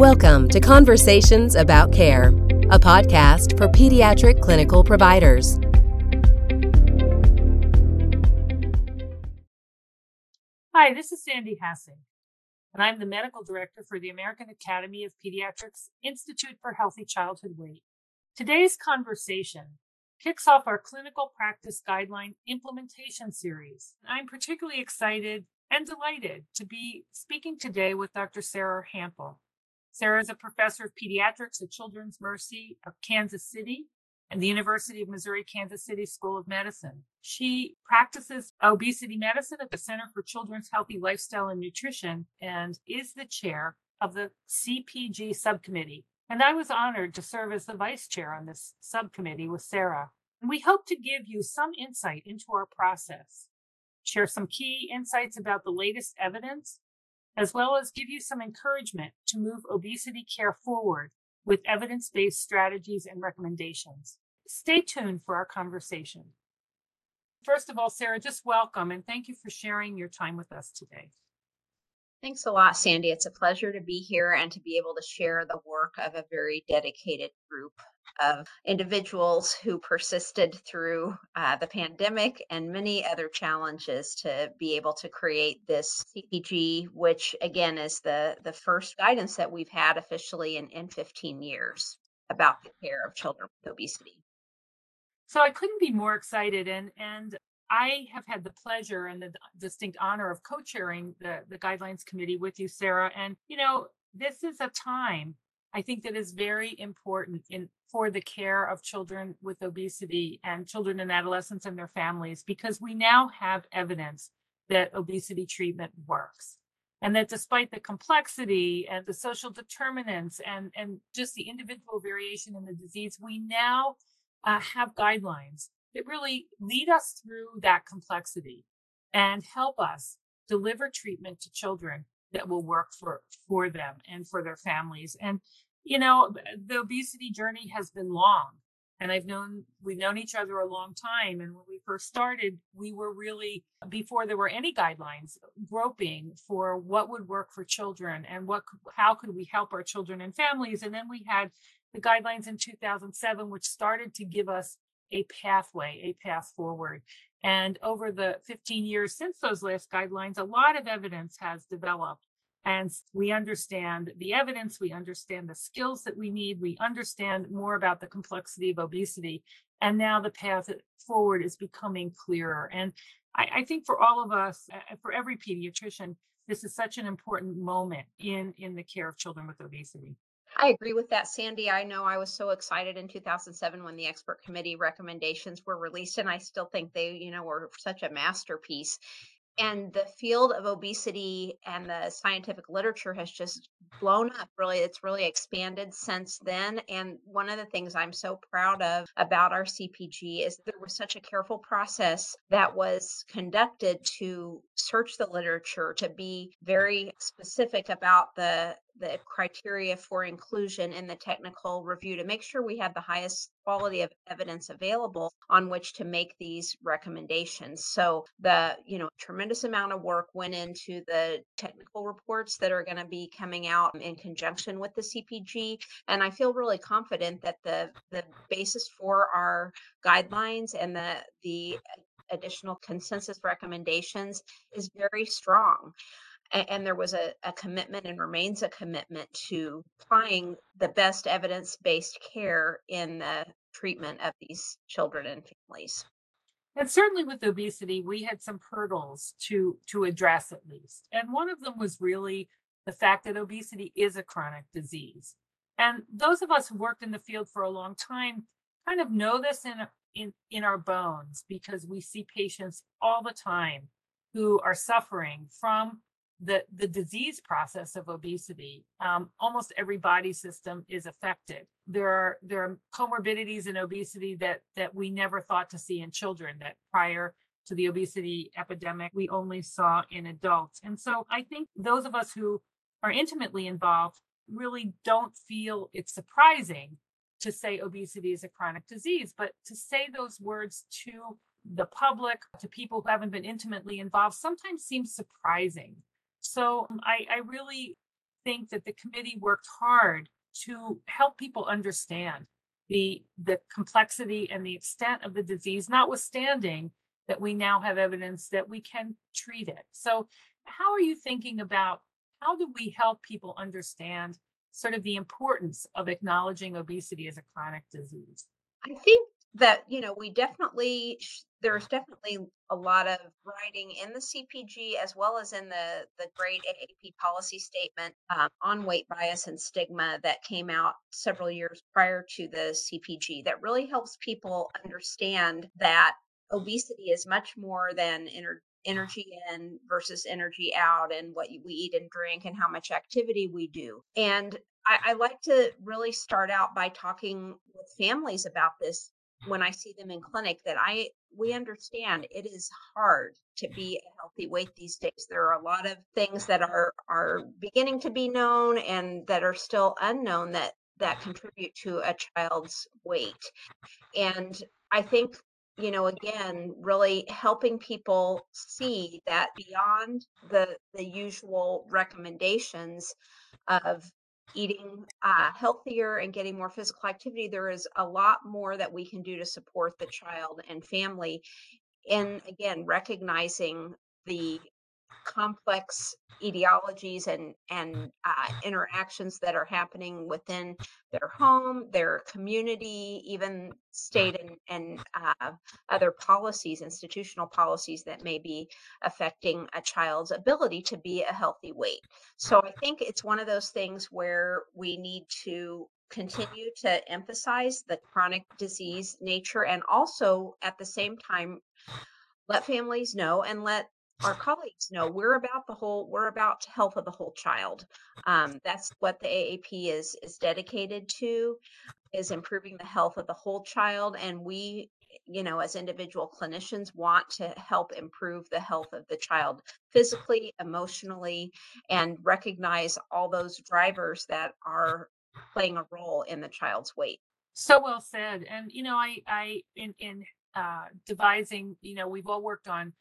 Welcome to Conversations About Care, a podcast for pediatric clinical providers. Hi, this is Sandy Hassink, and I'm the medical director for the American Academy of Pediatrics Institute for Healthy Childhood Weight. Today's conversation kicks off our clinical practice guideline implementation series. I'm particularly excited and delighted to be speaking today with Dr. Sarah Hampl. Sarah is a professor of pediatrics at Children's Mercy of Kansas City and the University of Missouri Kansas City School of Medicine. She practices obesity medicine at the Center for Children's Healthy Lifestyle and Nutrition and is the chair of the CPG subcommittee. And I was honored to serve as the vice chair on this subcommittee with Sarah. And we hope to give you some insight into our process, share some key insights about the latest evidence as well as give you some encouragement to move obesity care forward with evidence based strategies and recommendations. Stay tuned for our conversation. First of all, Sarah, just welcome and thank you for sharing your time with us today. Thanks a lot, Sandy. It's a pleasure to be here and to be able to share the work of a very dedicated group of individuals who persisted through uh, the pandemic and many other challenges to be able to create this CPG, which again is the, the first guidance that we've had officially in, in 15 years about the care of children with obesity. So I couldn't be more excited and and I have had the pleasure and the distinct honor of co-chairing the, the guidelines committee with you, Sarah. And you know, this is a time I think that is very important in for the care of children with obesity and children and adolescents and their families because we now have evidence that obesity treatment works and that despite the complexity and the social determinants and, and just the individual variation in the disease, we now uh, have guidelines that really lead us through that complexity and help us deliver treatment to children that will work for for them and for their families. And you know the obesity journey has been long and i've known we've known each other a long time. And when we first started we were really before there were any guidelines groping for what would work for children and what how could we help our children and families. And then we had the guidelines in 2007 which started to give us a pathway a path forward and over the 15 years since those last guidelines, a lot of evidence has developed. And we understand the evidence, we understand the skills that we need, we understand more about the complexity of obesity. And now the path forward is becoming clearer. And I, I think for all of us, for every pediatrician, this is such an important moment in, in the care of children with obesity. I agree with that, Sandy. I know I was so excited in 2007 when the expert committee recommendations were released, and I still think they, you know, were such a masterpiece and the field of obesity and the scientific literature has just blown up really it's really expanded since then and one of the things i'm so proud of about our cpg is there was such a careful process that was conducted to search the literature to be very specific about the the criteria for inclusion in the technical review to make sure we have the highest quality of evidence available on which to make these recommendations. So the, you know, tremendous amount of work went into the technical reports that are going to be coming out in conjunction with the CPG and I feel really confident that the the basis for our guidelines and the the additional consensus recommendations is very strong and, there was a, a commitment and remains a commitment to applying the best evidence-based care in the treatment of these children and families. And certainly with obesity we had some hurdles to to address at least. And one of them was really the fact that obesity is a chronic disease. And those of us who worked in the field for a long time kind of know this in in in our bones because we see patients all the time who are suffering from the, the disease process of obesity, um, almost every body system is affected. There are there are comorbidities in obesity that that we never thought to see in children that prior to the obesity epidemic we only saw in adults. And so I think those of us who are intimately involved really don't feel it's surprising to say obesity is a chronic disease, but to say those words to the public, to people who haven't been intimately involved, sometimes seems surprising so um, I, I really think that the committee worked hard to help people understand the the complexity and the extent of the disease, notwithstanding that we now have evidence that we can treat it. So, how are you thinking about how do we help people understand sort of the importance of acknowledging obesity as a chronic disease? I think that you know we definitely there's definitely a lot of writing in the CPG as well as in the the great AAP policy statement um, on weight bias and stigma that came out several years prior to the CPG that really helps people understand that obesity is much more than ener- energy in versus energy out and what we eat and drink and how much activity we do. And I, I like to really start out by talking with families about this when I see them in clinic that I we understand it is hard to be a healthy weight these days. There are a lot of things that are are beginning to be known and that are still unknown that that uh-huh. contribute to a child's weight. And I think you know again really helping people see that beyond the the usual recommendations of eating uh, healthier and getting more physical activity, there is a lot more that we can do to support the child and family. And again, recognizing the complex etiologies and and uh, interactions that are happening within their home, their community, even state and and uh, other policies, institutional policies that may be affecting a child's ability to be a healthy weight. So I think it's one of those things where we need to continue to emphasize the chronic disease nature and also at the same time let families know and let our colleagues know we're about the whole we're about health of the whole child. Um, that's what the aap is is dedicated to is improving the health of the whole child and we you know as individual clinicians want to help improve the health of the child physically emotionally and recognize all those drivers that are playing a role in the child's weight. So well said and you know i i in in uh devising you know we've all worked on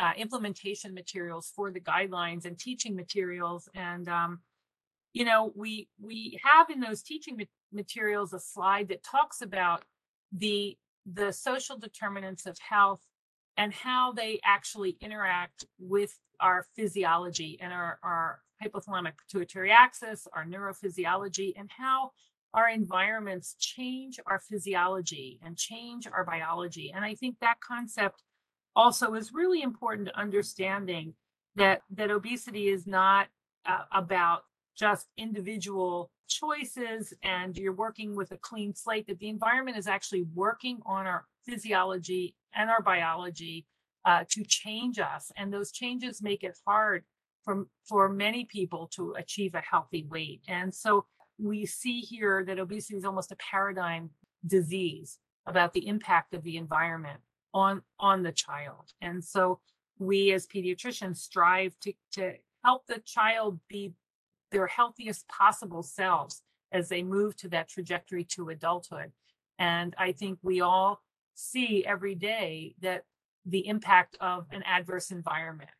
uh, implementation materials for the guidelines and teaching materials and um, you know we we have in those teaching ma- materials a slide that talks about the the social determinants of health and how they actually interact with our physiology and our, our hypothalamic pituitary axis, our neurophysiology, and how our environments change our physiology and change our biology. And I think that concept also is really important to understanding that that obesity is not uh, about just individual choices and you're working with a clean slate that the environment is actually working on our physiology and our biology uh, to change us. And those changes make it hard for for many people to achieve a healthy weight. And so we see here that obesity is almost a paradigm disease about the impact of the environment on on the child. And so we as pediatricians strive to to help the child be their healthiest possible selves as they move to that trajectory to adulthood. And i think we all see every day that the impact of an adverse environment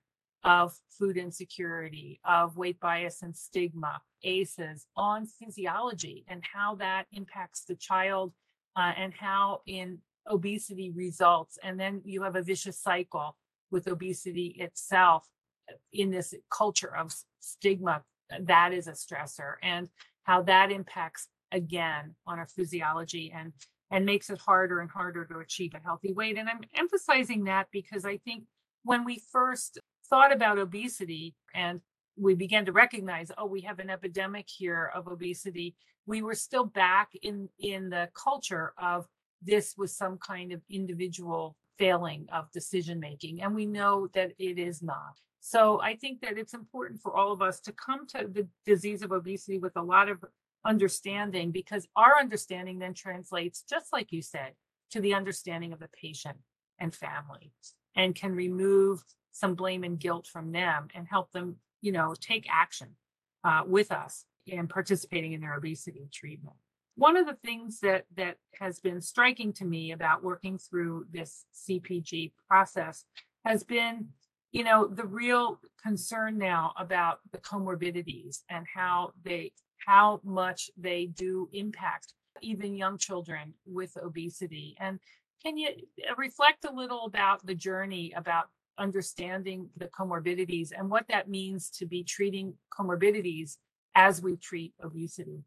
of food insecurity of weight bias and stigma aces on physiology and how that impacts the child uh, and how in obesity results. And then you have a vicious cycle with obesity itself uh, in this culture of stigma. That is a stressor, and how that impacts again on our physiology and and makes it harder and harder to achieve a healthy weight. And I'm emphasizing that because I think when we first thought about obesity and we began to recognize, oh, we have an epidemic here of obesity, we were still back in in the culture of this was some kind of individual failing of decision making. And we know that it is not. So I think that it's important for all of us to come to the disease of obesity with a lot of understanding because our understanding then translates, just like you said, to the understanding of the patient and family and can remove some blame and guilt from them and help them, you know, take action uh, with us in participating in their obesity treatment one of the things that that has been striking to me about working through this CPG process has been you know, the real concern now about the comorbidities and how they how much they do impact even young children with obesity. And can you uh, reflect a little about the journey about understanding the comorbidities and what that means to be treating comorbidities as we treat obesity?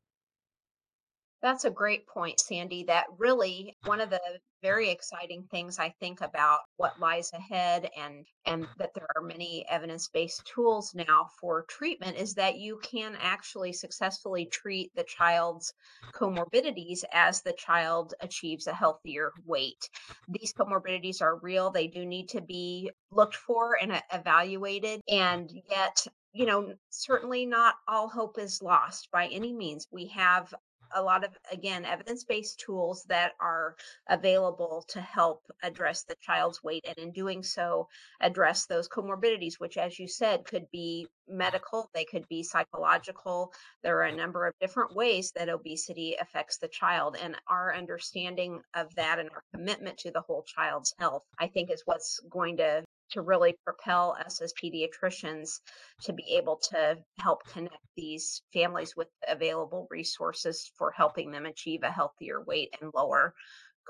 That's a great point, Sandy. That really one of the very exciting things I think about what lies ahead and and that there are many evidence-based tools now for treatment is that you can actually successfully treat the child's comorbidities as the child achieves a healthier weight. These comorbidities are real. They do need to be looked for and evaluated and yet you know, certainly not all hope is lost by any means. We have a lot of again evidence-based tools that are available to help address the child's weight and in doing so address those comorbidities which as you said could be medical they could be psychological. There are a number of different ways that obesity affects the child and our understanding of that and our commitment to the whole child's health i think is what's going to to really propel us as pediatricians to be able to help connect these families with available resources for helping them achieve a healthier weight and lower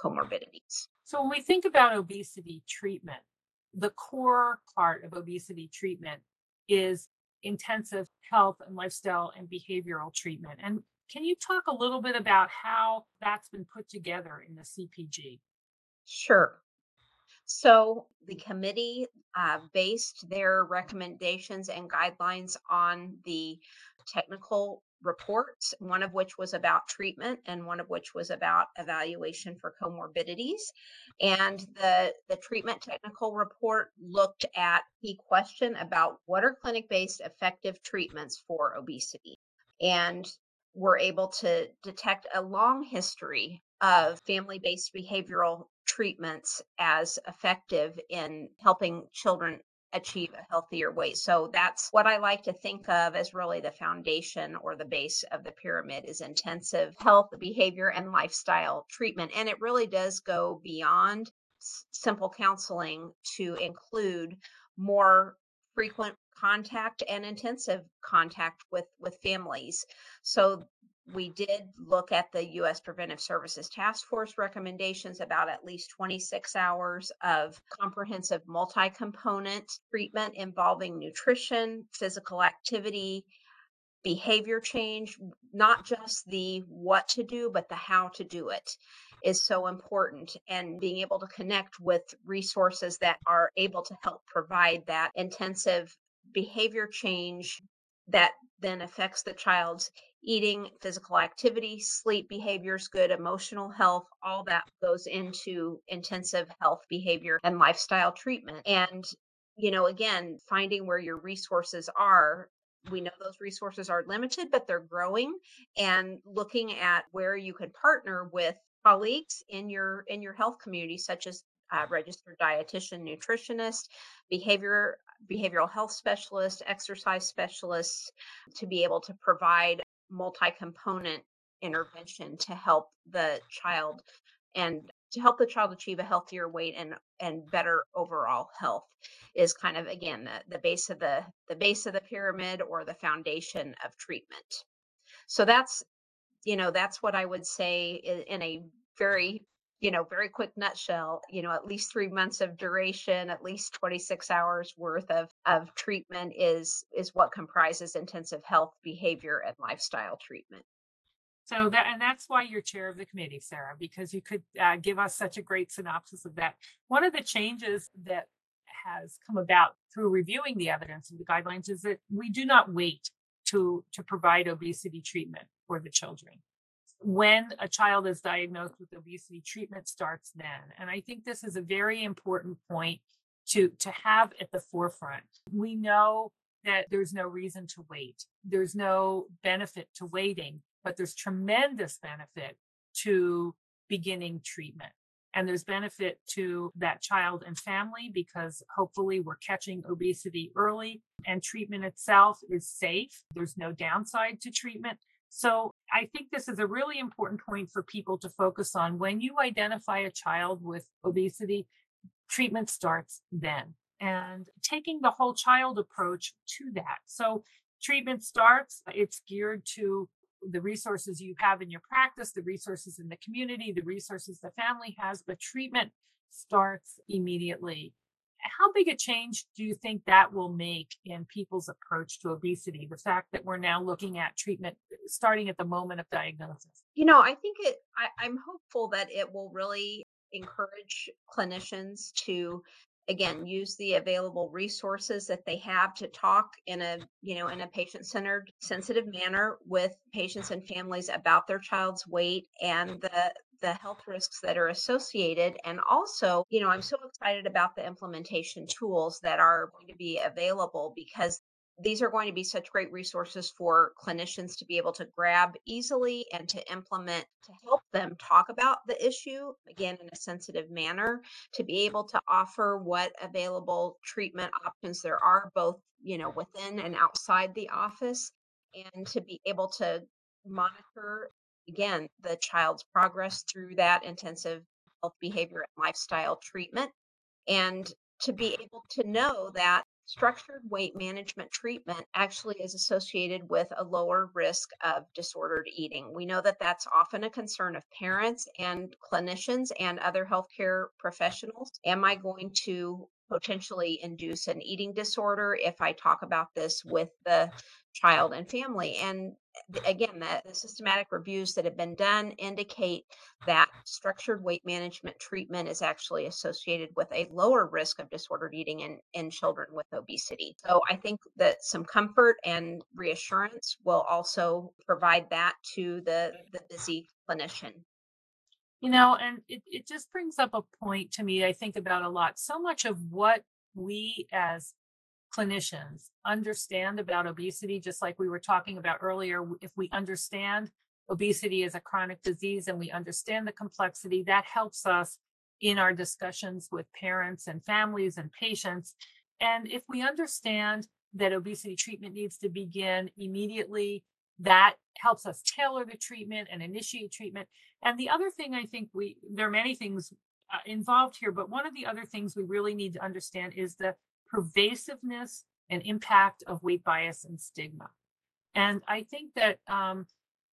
comorbidities. So, when we think about obesity treatment, the core part of obesity treatment is intensive health and lifestyle and behavioral treatment. And can you talk a little bit about how that's been put together in the CPG? Sure. So the committee uh, based their recommendations and guidelines on the technical reports, one of which was about treatment and one of which was about evaluation for comorbidities. And the, the treatment technical report looked at the question about what are clinic based effective treatments for obesity. And were able to detect a long history of family based behavioral treatments as effective in helping children achieve a healthier weight. So that's what I like to think of as really the foundation or the base of the pyramid is intensive health, behavior and lifestyle treatment. And it really does go beyond simple counseling to include more frequent contact and intensive contact with with families so we did look at the U.S. Preventive Services Task Force recommendations about at least 26 hours of comprehensive multi component treatment involving nutrition, physical activity, behavior change, not just the what to do, but the how to do it is so important. And being able to connect with resources that are able to help provide that intensive behavior change that then affects the child's eating, physical activity, sleep behaviors, good emotional health, all that goes into intensive health behavior and lifestyle treatment. And, you know, again, finding where your resources are. We know those resources are limited, but they're growing and looking at where you can partner with colleagues in your in your health community such as uh, registered dietitian nutritionist behavior behavioral health specialist exercise specialists to be able to provide multi-component intervention to help the child and to help the child achieve a healthier weight and and better overall health is kind of again the, the base of the the base of the pyramid or the foundation of treatment. So that's you know that's what i would say in, in a very you know, very quick nutshell, you know, at least three months of duration, at least 26 hours worth of, of treatment is is what comprises intensive health, behavior, and lifestyle treatment. So that and that's why you're chair of the committee, Sarah, because you could uh, give us such a great synopsis of that. One of the changes that has come about through reviewing the evidence and the guidelines is that we do not wait to to provide obesity treatment for the children when a child is diagnosed with obesity, treatment starts then. And I think this is a very important point to, to have at the forefront. We know that there's no reason to wait. There's no benefit to waiting, but there's tremendous benefit to beginning treatment. And there's benefit to that child and family because hopefully we're catching obesity early and treatment itself is safe. There's no downside to treatment. So I think this is a really important point for people to focus on. When you identify a child with obesity, treatment starts then. and taking the whole child approach to that. So treatment starts, it's geared to the resources you have in your practice, the resources in the community, the resources the family has, but treatment starts immediately. How big a change do you think that will make in people's approach to obesity? The fact that we're now looking at treatment starting at the moment of diagnosis. You know, I think it, I, I'm hopeful that it will really encourage clinicians to again use the available resources that they have to talk in a you know in a patient centered sensitive manner with patients and families about their child's weight and the the health risks that are associated and also you know i'm so excited about the implementation tools that are going to be available because these are going to be such great resources for clinicians to be able to grab easily and to implement to help them talk about the issue again in a sensitive manner to be able to offer what available treatment options there are both you know within and outside the office and to be able to monitor again the child's progress through that intensive health behavior and lifestyle treatment and to be able to know that structured weight management treatment actually is associated with a lower risk of disordered eating. We know that that's often a concern of parents and clinicians and other healthcare professionals. Am I going to potentially induce an eating disorder if I talk about this with the child and family? And eh, again, the, the, systematic reviews that have been done indicate that structured weight management treatment is actually associated with a lower risk of disordered eating in, in children with obesity. So I think that some comfort and reassurance will also provide that to the, mm. the busy clinician. You know, and it, it just brings up a point to me I think about a lot. So much of what we as clinicians understand about obesity, just like we were talking about earlier, if we understand obesity as a chronic disease and we understand the complexity, that helps us in our discussions with parents and families and patients. And if we understand that obesity treatment needs to begin immediately, that helps us tailor the treatment and initiate treatment. And the other thing I think we, there are many things uh, involved here, but one of the other things we really need to understand is the pervasiveness and impact of weight bias and stigma. And I think that um,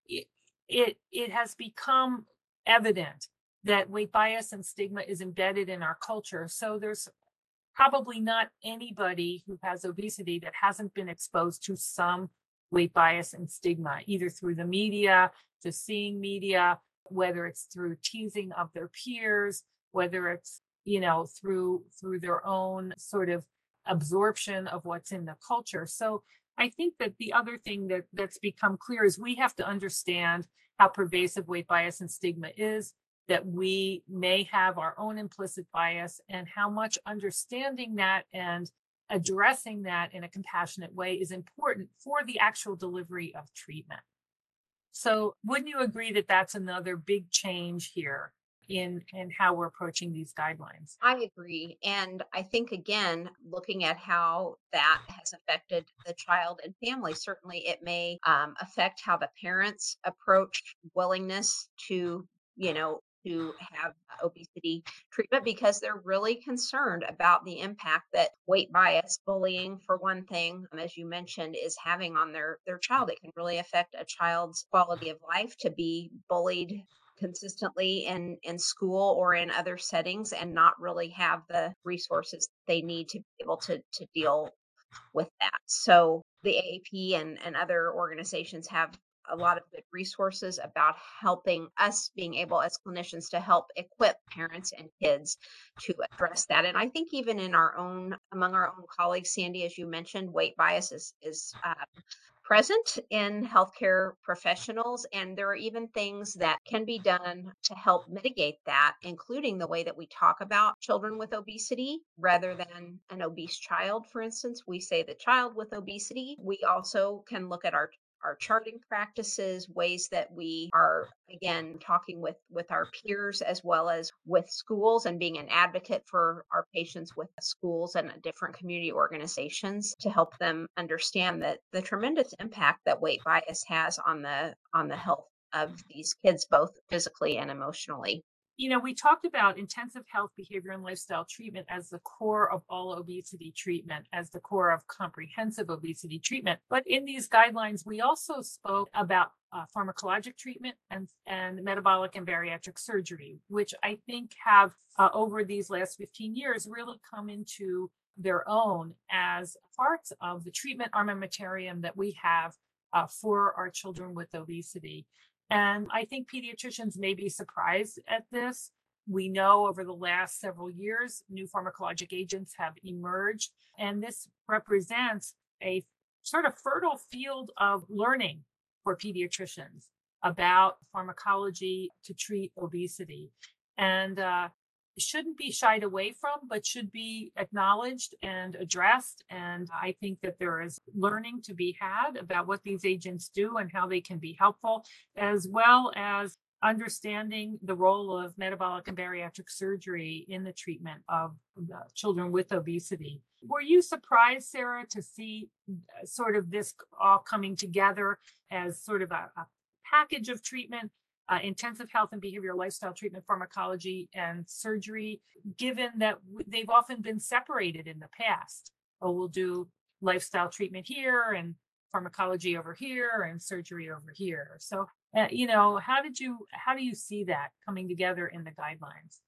it, it, it has become evident that weight bias and stigma is embedded in our culture. So there's probably not anybody who has obesity that hasn't been exposed to some weight bias and stigma, either through the media, to seeing media, whether it's through teasing of their peers, whether it's you know through through their own sort of absorption of what's in the culture. So I think that the other thing that that's become clear is we have to understand how pervasive weight bias and stigma is, that we may have our own implicit bias, and how much understanding that and addressing that in a compassionate way is important for the actual delivery of treatment. So, wouldn't you agree that that's another big change here in in how we're approaching these guidelines. I agree. And I think again, looking at how that has affected the child and family, certainly it may um, affect how the parents approach willingness to, you know, to have obesity treatment because they're really concerned about the impact that weight bias bullying for one thing um, as you mentioned is having on their their child it can really affect a child's quality of life to be bullied consistently in in school or in other settings and not really have the resources they need to be able to to deal with that. So the AAP and, and other organizations have a lot of good resources about helping us being able as clinicians to help equip parents and kids to address that and i think even in our own among our own colleagues sandy as you mentioned weight bias is, is uh, present in healthcare professionals. And there are even things that can be done to help mitigate that, including the way that we talk about children with obesity rather than an obese child, for instance. We say the child with obesity. We also can look at our our charting practices ways that we are again talking with with our peers as well as with schools and being an advocate for our patients with schools and different community organizations to help them understand that the tremendous impact that weight bias has on the on the health of these kids both physically and emotionally you know, we talked about intensive health, behavior, and lifestyle treatment as the core of all obesity treatment, as the core of comprehensive obesity treatment. But in these guidelines, we also spoke about uh, pharmacologic treatment and, and metabolic and bariatric surgery, which I think have uh, over these last 15 years really come into their own as parts of the treatment armamentarium that we have uh, for our children with obesity. And I think pediatricians may be surprised at this. We know over the last several years, new pharmacologic agents have emerged, and this represents a sort of fertile field of learning for pediatricians about pharmacology to treat obesity. And uh, shouldn't be shied away from, but should be acknowledged and addressed. And I think that there is learning to be had about what these agents do and how they can be helpful, as well as understanding the role of metabolic and bariatric surgery in the treatment of children with obesity. Were you surprised, Sarah, to see uh, sort of this all coming together as sort of a, a package of treatment uh, intensive health and behavioral lifestyle treatment, pharmacology, and surgery, given that they've often been separated in the past. Oh, we'll do lifestyle treatment here and pharmacology over here and surgery over here. So, uh, you know, how did you, how do you see that coming together in the guidelines?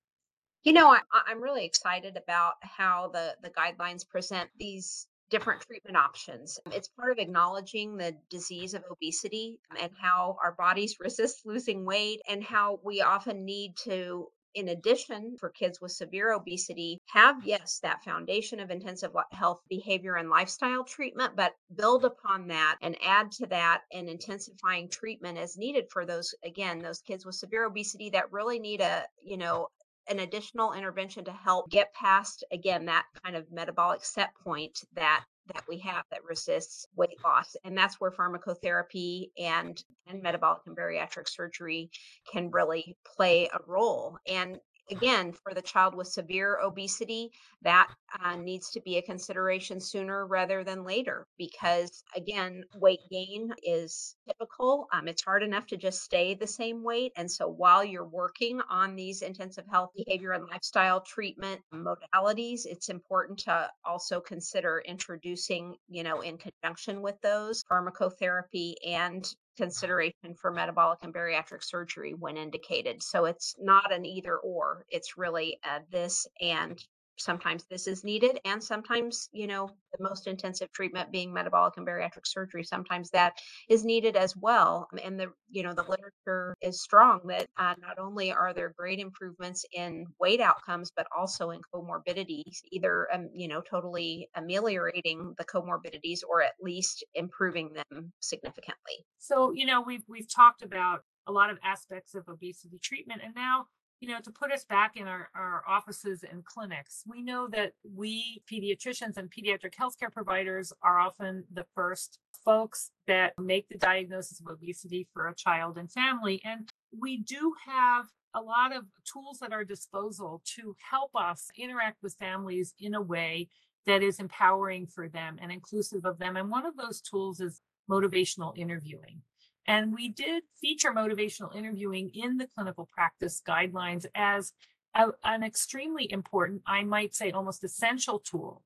You know, I, I'm really excited about how the the guidelines present these different treatment options. It's part of acknowledging the disease of obesity and how our bodies resist losing weight and how we often need to in addition for kids with severe obesity have yes that foundation of intensive health behavior and lifestyle treatment but build upon that and add to that an intensifying treatment as needed for those again those kids with severe obesity that really need a you know an additional intervention to help get past again that kind of metabolic set point that that we have that resists weight loss and that's where pharmacotherapy and and metabolic and bariatric surgery can really play a role. And again, for the child with severe obesity, that uh, needs to be a consideration sooner rather than later because, again, weight gain is typical. Um, it's hard enough to just stay the same weight. And so while you're working on these intensive health behavior and lifestyle treatment modalities, it's important to also consider introducing, you know, in conjunction with those pharmacotherapy and consideration for metabolic and bariatric surgery when indicated. So it's not an either or, it's really uh, this and sometimes this is needed and sometimes you know the most intensive treatment being metabolic and bariatric surgery sometimes that is needed as well and the you know the literature is strong that uh, not only are there great improvements in weight outcomes but also in comorbidities either um, you know totally ameliorating the comorbidities or at least improving them significantly. So you know we've we've talked about a lot of aspects of obesity treatment and now you know, to put us back in our, our offices and clinics. We know that we pediatricians and pediatric healthcare providers are often the first folks that make the diagnosis of obesity for a child and family. And we do have a lot of tools at our disposal to help us interact with families in a way that is empowering for them and inclusive of them. And one of those tools is motivational interviewing. And we did feature motivational interviewing in the clinical practice guidelines as a, an extremely important, I might say almost essential tool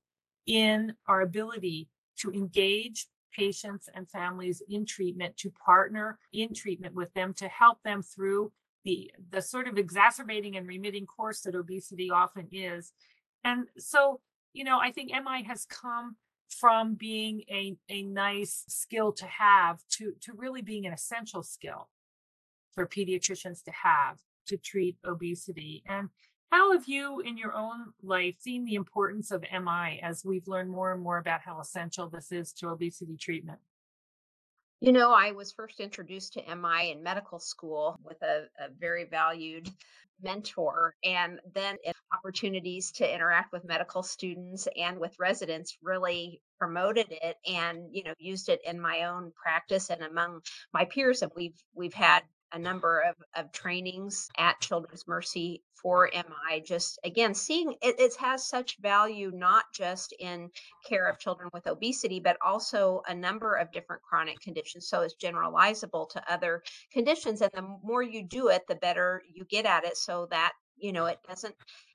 in our ability to engage patients and families in treatment, to partner in treatment with them, to help them through the, the sort of exacerbating and remitting course that obesity often is. And so, you know, I think MI has come from being a, a nice skill to have to, to really being an essential skill for pediatricians to have to treat obesity. And how have you in your own life seen the importance of MI as we've learned more and more about how essential this is to obesity treatment? You know, I was first introduced to MI in medical school with a, a very valued mentor and then opportunities to interact with medical students and with residents really promoted it and you know used it in my own practice and among my peers and we've we've had a number of, of trainings at Children's Mercy for MI. Just again, seeing it, it has such value, not just in care of children with obesity, but also a number of different chronic conditions. So it's generalizable to other conditions. And the more you do it, the better you get at it. So that you know it doesn't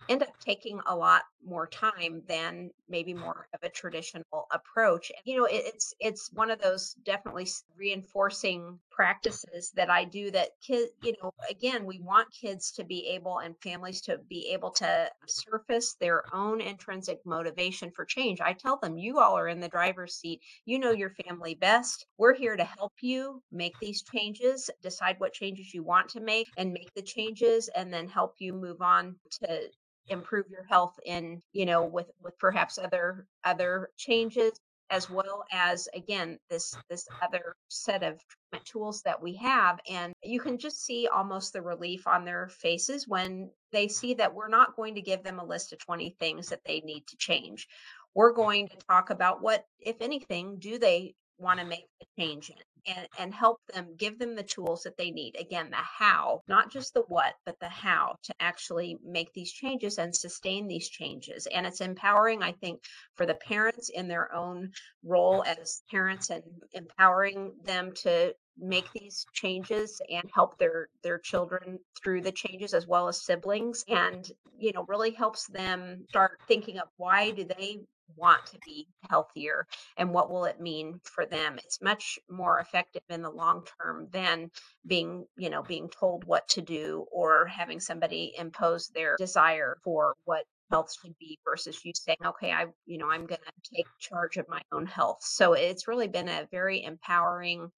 end up taking a lot more time than maybe more of a traditional approach you know it, it's it's one of those definitely reinforcing practices that i do that kids you know again we want kids to be able and families to be able to surface their own intrinsic motivation for change. I tell them you all are in the driver's seat. You know your family best. We're here to help you make these changes decide what changes you want to make and make the changes and then help you move on to improve your health in you know with with perhaps other other changes as well as again this this other set of treatment tools that we have and you can just see almost the relief on their faces when they see that we're not going to give them a list of 20 things that they need to change. We're going to talk about what if anything do they want to make a change in and, and help them give them the tools that they need. Again the how not just the what but the how to actually make these changes and sustain these changes. And it's empowering i think for the parents in their own role as parents and empowering them to make these changes and help their their children through the changes as well as siblings. And you know really helps them start thinking of why do they want to be healthier and what will it mean for them? It's much more effective in the long term than being you know being told what to do or having somebody impose their desire for what health should be versus you saying okay i you know i'm going to take charge of my own health. So it's really been a very empowering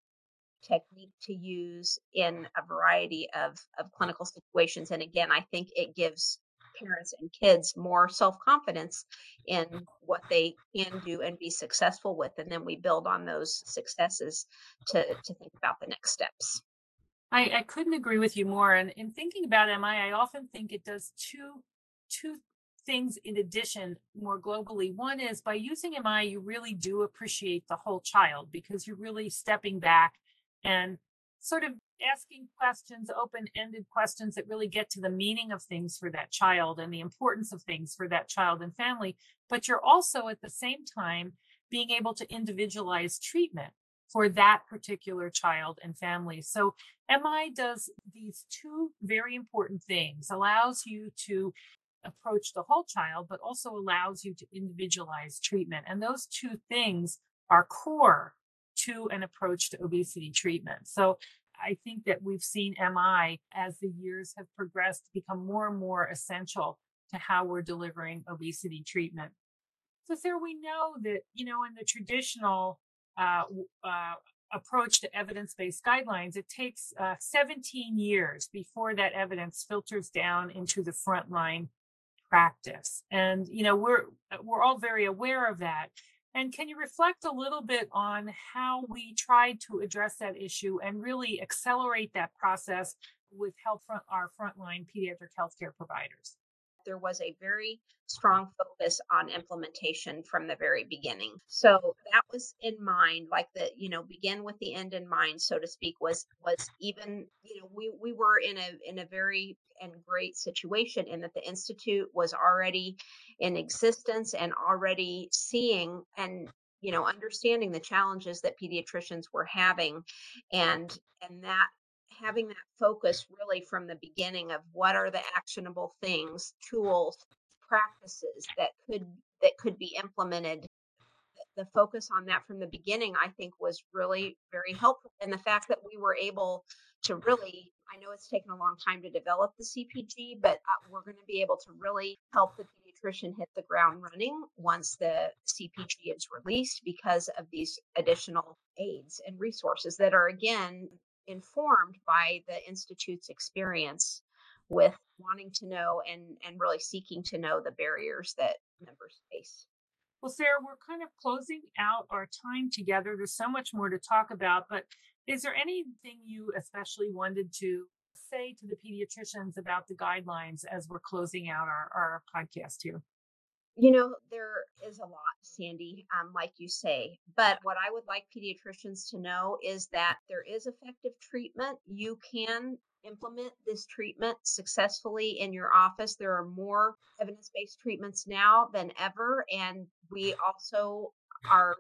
technique to use in a variety of, of clinical situations and again i think it gives parents and kids more self confidence in what they can do and be successful with. And then we build on those successes to, to think about the next steps. I, I couldn't agree with you more. And in thinking about MI, I often think it does two two things in addition more globally. One is by using MI, you really do appreciate the whole child because you're really stepping back and sort of asking questions, open ended questions that really get to the meaning of things for that child and the importance of things for that child and family. But you're also at the same time being able to individualize treatment for that particular child and family. So MI does these two very important things, allows you to approach the whole child, but also allows you to individualize treatment. And those two things are core to an approach to obesity treatment. So I think that we've seen MI as the years have progressed become more and more essential to how we're delivering obesity treatment. So, Sarah, we know that, you know, in the traditional uh, uh, approach to evidence based guidelines, it takes uh, 17 years before that evidence filters down into the frontline practice. And, you know, we're, we're all very aware of that. And can you reflect a little bit on how we tried to address that issue and really accelerate that process with help from our frontline pediatric healthcare providers? there was a very strong focus on implementation from the very beginning. So that was in mind, like the, you know, begin with the end in mind, so to speak, was was even, you know, we we were in a in a very and great situation in that the institute was already in existence and already seeing and you know understanding the challenges that pediatricians were having and and that having that focus really from the beginning of what are the actionable things, tools, practices that could that could be implemented the focus on that from the beginning i think was really very helpful and the fact that we were able to really i know it's taken a long time to develop the cpg but uh, we're going to be able to really help the pediatrician hit the ground running once the cpg is released because of these additional aids and resources that are again informed by the institute's experience with wanting to know and and really seeking to know the barriers that members face. Well, Sarah, we're kind of closing out our time together. There's so much more to talk about, but is there anything you especially wanted to say to the pediatricians about the guidelines as we're closing out our, our podcast here? You know, there is a lot, Sandy, um, like you say. But what I would like pediatricians to know is that there is effective treatment. You can implement this treatment successfully in your office. There are more evidence based treatments now than ever. And we also are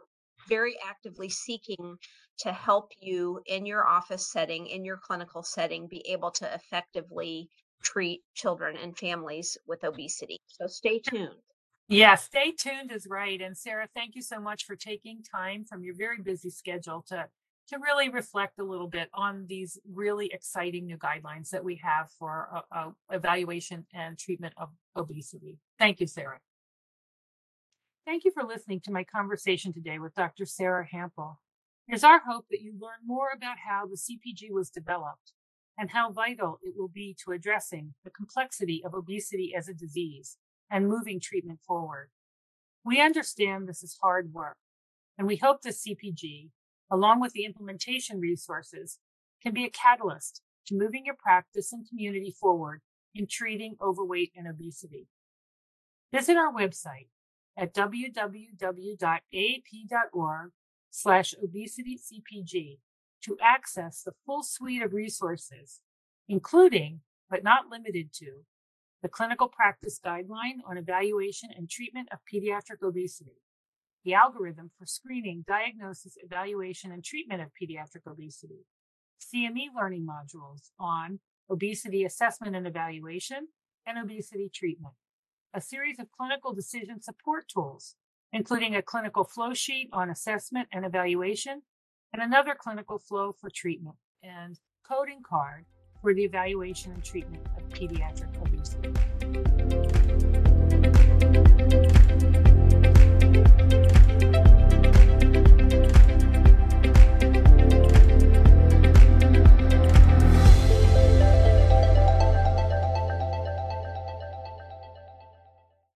very actively seeking to help you in your office setting, in your clinical setting, be able to effectively treat children and families with obesity. So stay tuned. Yeah, stay tuned is right. And Sarah, thank you so much for taking time from your very busy schedule to to really reflect a little bit on these really exciting new guidelines that we have for uh, uh, evaluation and treatment of obesity. Thank you, Sarah. Thank you for listening to my conversation today with Dr. Sarah Hampl. Is our hope that you learn more about how the CPG was developed and how vital it will be to addressing the complexity of obesity as a disease and moving treatment forward. We understand this is hard work, and we hope the CPG, along with the implementation resources, can be a catalyst to moving your practice and community forward in treating overweight and obesity. Visit our website at www.aap.org slash obesitycpg to access the full suite of resources, including, but not limited to, the Clinical Practice Guideline on Evaluation and Treatment of Pediatric Obesity, the algorithm for screening, diagnosis, evaluation, and treatment of pediatric obesity, CME learning modules on obesity assessment and evaluation, and obesity treatment, a series of clinical decision support tools, including a clinical flow sheet on assessment and evaluation, and another clinical flow for treatment, and coding card for the evaluation and treatment of pediatric obesity.